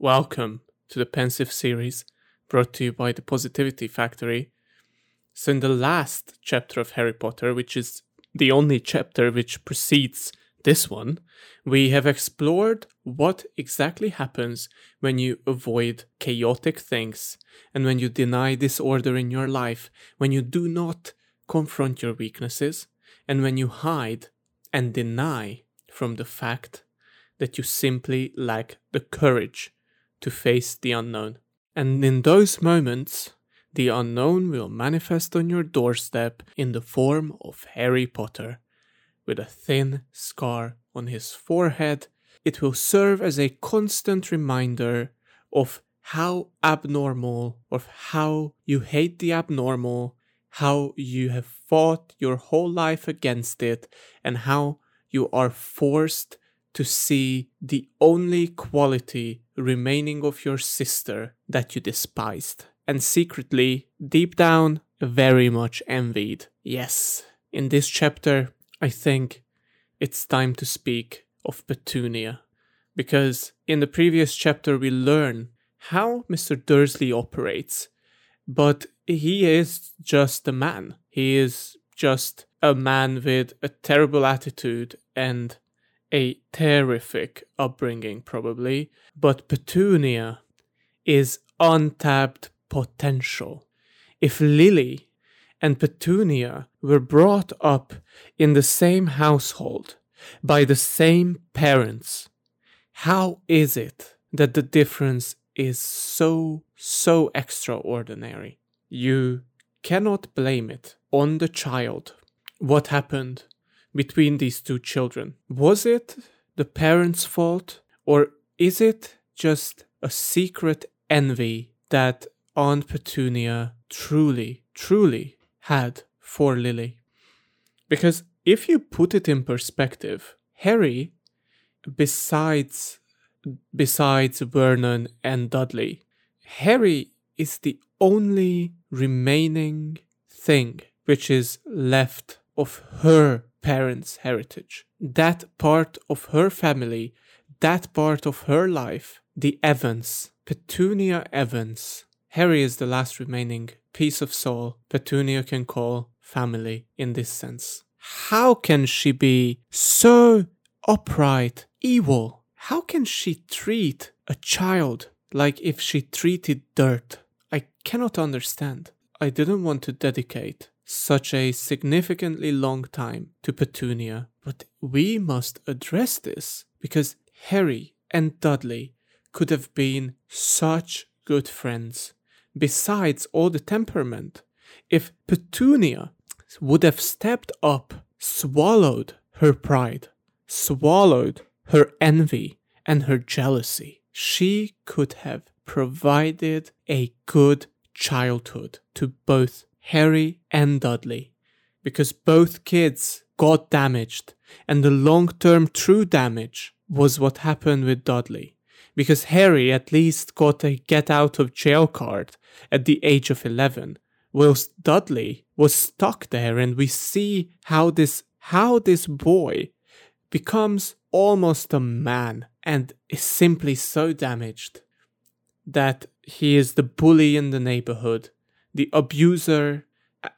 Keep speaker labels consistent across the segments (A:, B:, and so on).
A: welcome to the Pensive series brought to you by the Positivity Factory. So, in the last chapter of Harry Potter, which is the only chapter which precedes this one, we have explored what exactly happens when you avoid chaotic things and when you deny disorder in your life, when you do not confront your weaknesses, and when you hide and deny from the fact that you simply lack the courage to face the unknown. And in those moments, the unknown will manifest on your doorstep in the form of Harry Potter. With a thin scar on his forehead, it will serve as a constant reminder of how abnormal, of how you hate the abnormal, how you have fought your whole life against it, and how you are forced to see the only quality remaining of your sister that you despised, and secretly, deep down, very much envied. Yes, in this chapter, I think it's time to speak of Petunia, because in the previous chapter we learn how Mr. Dursley operates, but he is just a man. He is just a man with a terrible attitude and a terrific upbringing, probably, but Petunia is untapped potential. If Lily and Petunia were brought up in the same household by the same parents, how is it that the difference is so, so extraordinary? You cannot blame it on the child. What happened between these two children. Was it the parents' fault, or is it just a secret envy that Aunt Petunia truly, truly had for Lily? Because if you put it in perspective, Harry, besides besides Vernon and Dudley, Harry is the only remaining thing which is left of her parents' heritage. That part of her family, that part of her life, the Evans, Petunia Evans. Harry is the last remaining piece of soul Petunia can call family in this sense. How can she be so upright, evil? How can she treat a child like if she treated dirt? I cannot understand. I didn't want to dedicate such a significantly long time to Petunia, but we must address this because Harry and Dudley could have been such good friends. Besides all the temperament, if Petunia would have stepped up, swallowed her pride, swallowed her envy and her jealousy, she could have provided a good childhood to both Harry and Dudley, because both kids got damaged, and the long term true damage was what happened with Dudley. Because Harry at least got a get out of jail card at the age of 11, whilst Dudley was stuck there, and we see how this how this boy becomes almost a man and is simply so damaged that he is the bully in the neighborhood the abuser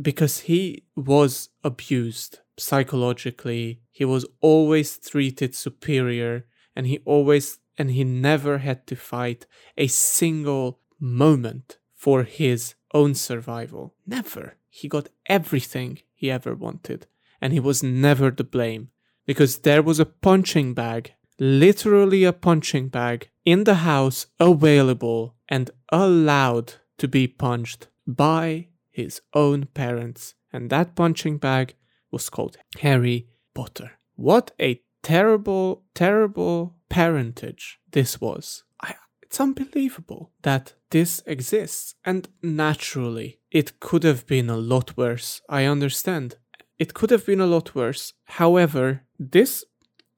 A: because he was abused psychologically. He was always treated superior and he always and he never had to fight a single moment for his own survival. Never. He got everything he ever wanted and he was never to blame because there was a punching bag literally a punching bag in the house available and allowed to be punched by his own parents, and that punching bag was called Harry Potter. What a terrible, terrible parentage this was. I, it's unbelievable that this exists, and naturally, it could have been a lot worse. I understand. It could have been a lot worse. However, this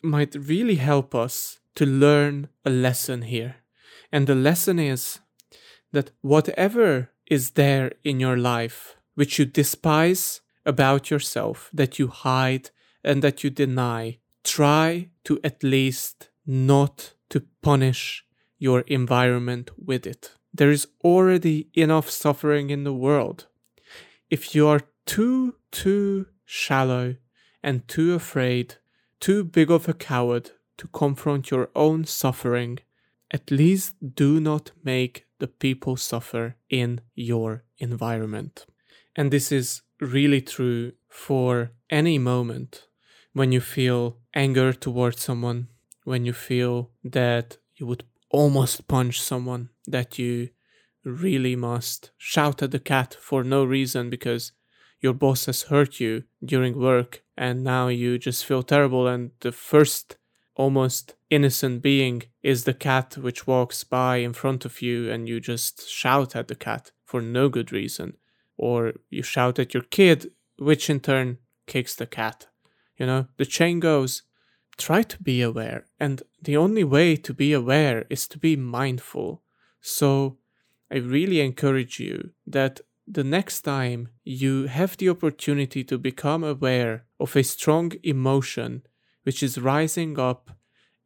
A: might really help us to learn a lesson here. And the lesson is that whatever is there in your life which you despise about yourself, that you hide and that you deny, try to at least not to punish your environment with it. There is already enough suffering in the world. If you are too, too shallow and too afraid, too big of a coward to confront your own suffering, at least do not make the people suffer in your environment. And this is really true for any moment when you feel anger towards someone, when you feel that you would almost punch someone, that you really must shout at the cat for no reason because your boss has hurt you during work and now you just feel terrible and the first almost innocent being is the cat which walks by in front of you and you just shout at the cat for no good reason. Or you shout at your kid which in turn kicks the cat. You know the chain goes try to be aware. And the only way to be aware is to be mindful. So i really encourage you that the next time you have the opportunity to become aware of a strong emotion which is rising up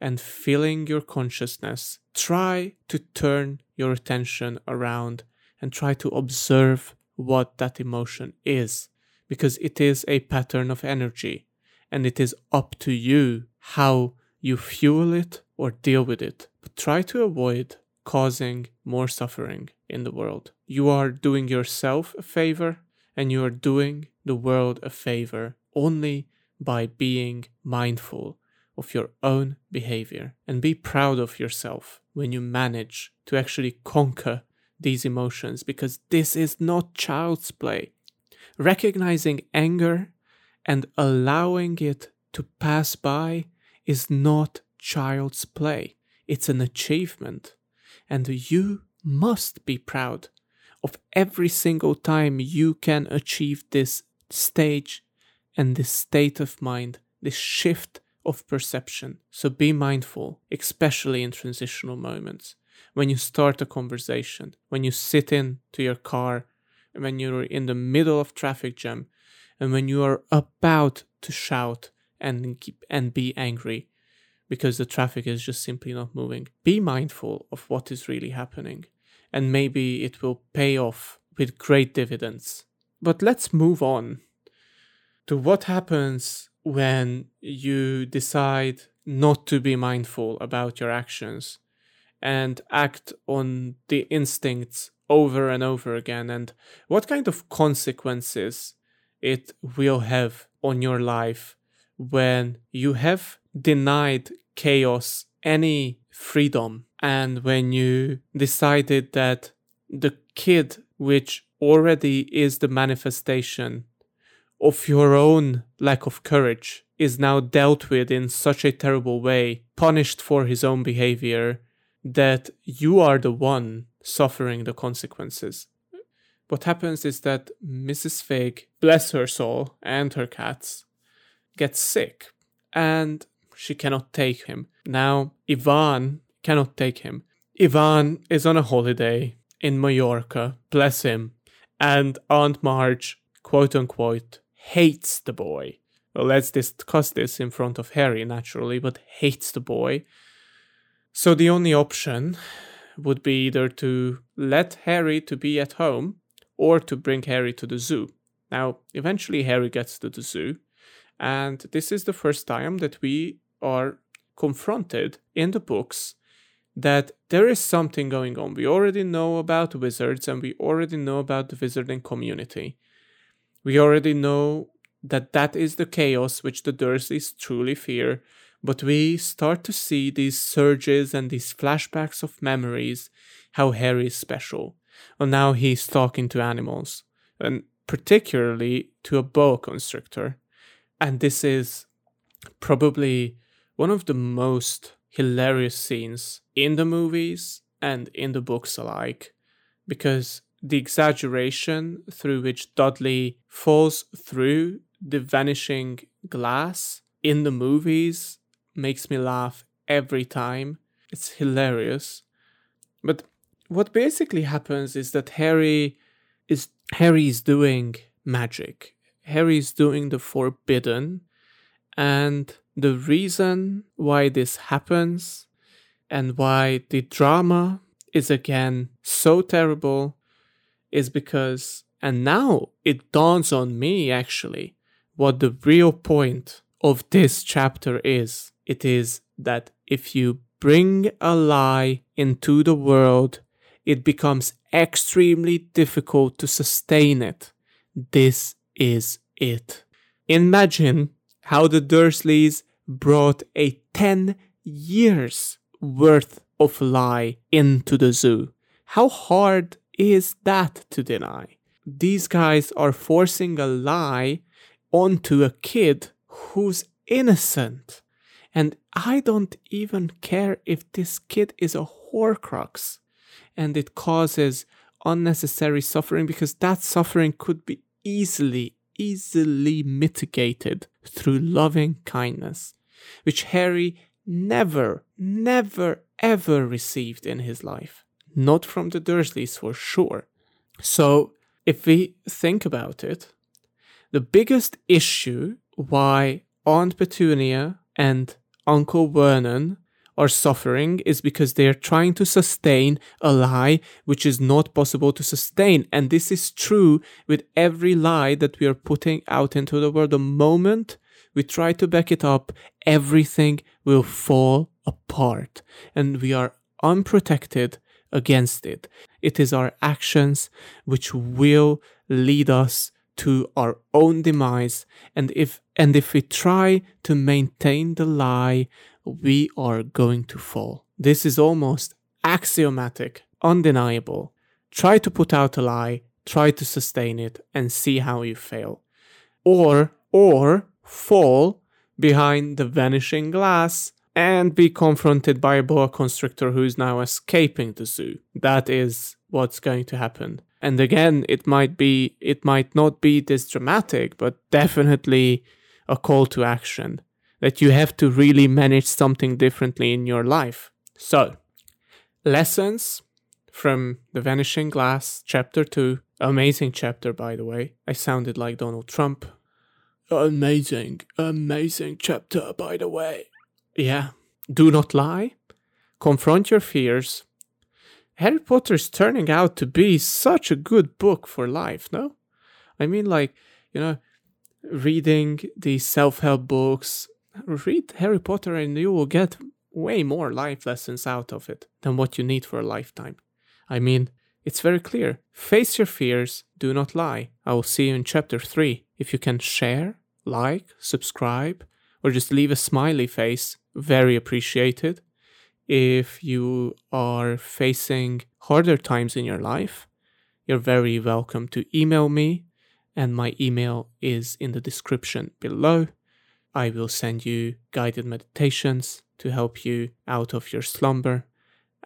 A: and filling your consciousness, try to turn your attention around and try to observe what that emotion is, because it is a pattern of energy and it is up to you how you fuel it or deal with it. But try to avoid causing more suffering in the world. You are doing yourself a favor and you are doing the world a favor only by being mindful of your own behavior and be proud of yourself when you manage to actually conquer these emotions because this is not child's play. Recognizing anger and allowing it to pass by is not child's play, it's an achievement. And you must be proud of every single time you can achieve this stage and this state of mind, this shift of perception. So be mindful, especially in transitional moments. When you start a conversation, when you sit in to your car, when you're in the middle of traffic jam, and when you are about to shout and keep, and be angry because the traffic is just simply not moving. Be mindful of what is really happening, and maybe it will pay off with great dividends. But let's move on to what happens when you decide not to be mindful about your actions and act on the instincts over and over again, and what kind of consequences it will have on your life when you have denied chaos any freedom and when you decided that the kid which already is the manifestation of your own lack of courage is now dealt with in such a terrible way, punished for his own behavior, that you are the one suffering the consequences. What happens is that Mrs. Fig, bless her soul, and her cats, gets sick, and she cannot take him. Now, Ivan cannot take him. Ivan is on a holiday in Mallorca, bless him, and Aunt Marge, quote unquote, hates the boy. Well, let's discuss this in front of Harry, naturally, but hates the boy. So the only option would be either to let Harry to be at home or to bring Harry to the zoo. Now, eventually Harry gets to the zoo, and this is the first time that we are confronted in the books that there is something going on. We already know about wizards and we already know about the wizarding community. We already know that that is the chaos which the Dursleys truly fear, but we start to see these surges and these flashbacks of memories how Harry is special. And now he's talking to animals, and particularly to a boa constrictor. And this is probably one of the most hilarious scenes in the movies and in the books alike, because the exaggeration through which Dudley falls through the vanishing glass in the movies makes me laugh every time. It's hilarious. But what basically happens is that Harry is Harry's doing magic. Harry's doing the forbidden and the reason why this happens and why the drama is again so terrible is because, and now it dawns on me actually, what the real point of this chapter is. It is that if you bring a lie into the world, it becomes extremely difficult to sustain it. This is it. Imagine how the Dursleys brought a 10 years worth of lie into the zoo. How hard is that to deny? These guys are forcing a lie onto a kid who's innocent. And I don't even care if this kid is a Horcrux and it causes unnecessary suffering because that suffering could be easily, easily mitigated through loving kindness, which Harry never, never, ever received in his life. Not from the Dursleys for sure. So, if we think about it, the biggest issue why Aunt Petunia and Uncle Vernon are suffering is because they are trying to sustain a lie which is not possible to sustain. And this is true with every lie that we are putting out into the world. The moment we try to back it up, everything will fall apart and we are unprotected against it. It is our actions which will lead us to our own demise and if and if we try to maintain the lie we are going to fall. This is almost axiomatic undeniable. Try to put out a lie try to sustain it and see how you fail. Or or fall behind the vanishing glass and be confronted by a boa constrictor who is now escaping the zoo. That is what's going to happen. And again it might be it might not be this dramatic but definitely a call to action that you have to really manage something differently in your life. So lessons from the vanishing glass chapter 2 amazing chapter by the way. I sounded like donald trump. Amazing amazing chapter by the way yeah do not lie confront your fears Harry Potter is turning out to be such a good book for life, no? I mean, like, you know, reading these self help books, read Harry Potter and you will get way more life lessons out of it than what you need for a lifetime. I mean, it's very clear. Face your fears, do not lie. I will see you in chapter 3. If you can share, like, subscribe, or just leave a smiley face, very appreciated if you are facing harder times in your life, you're very welcome to email me, and my email is in the description below. I will send you guided meditations to help you out of your slumber.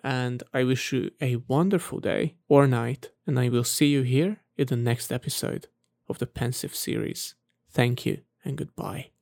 A: And I wish you a wonderful day or night, and I will see you here in the next episode of the Pensive series. Thank you and goodbye.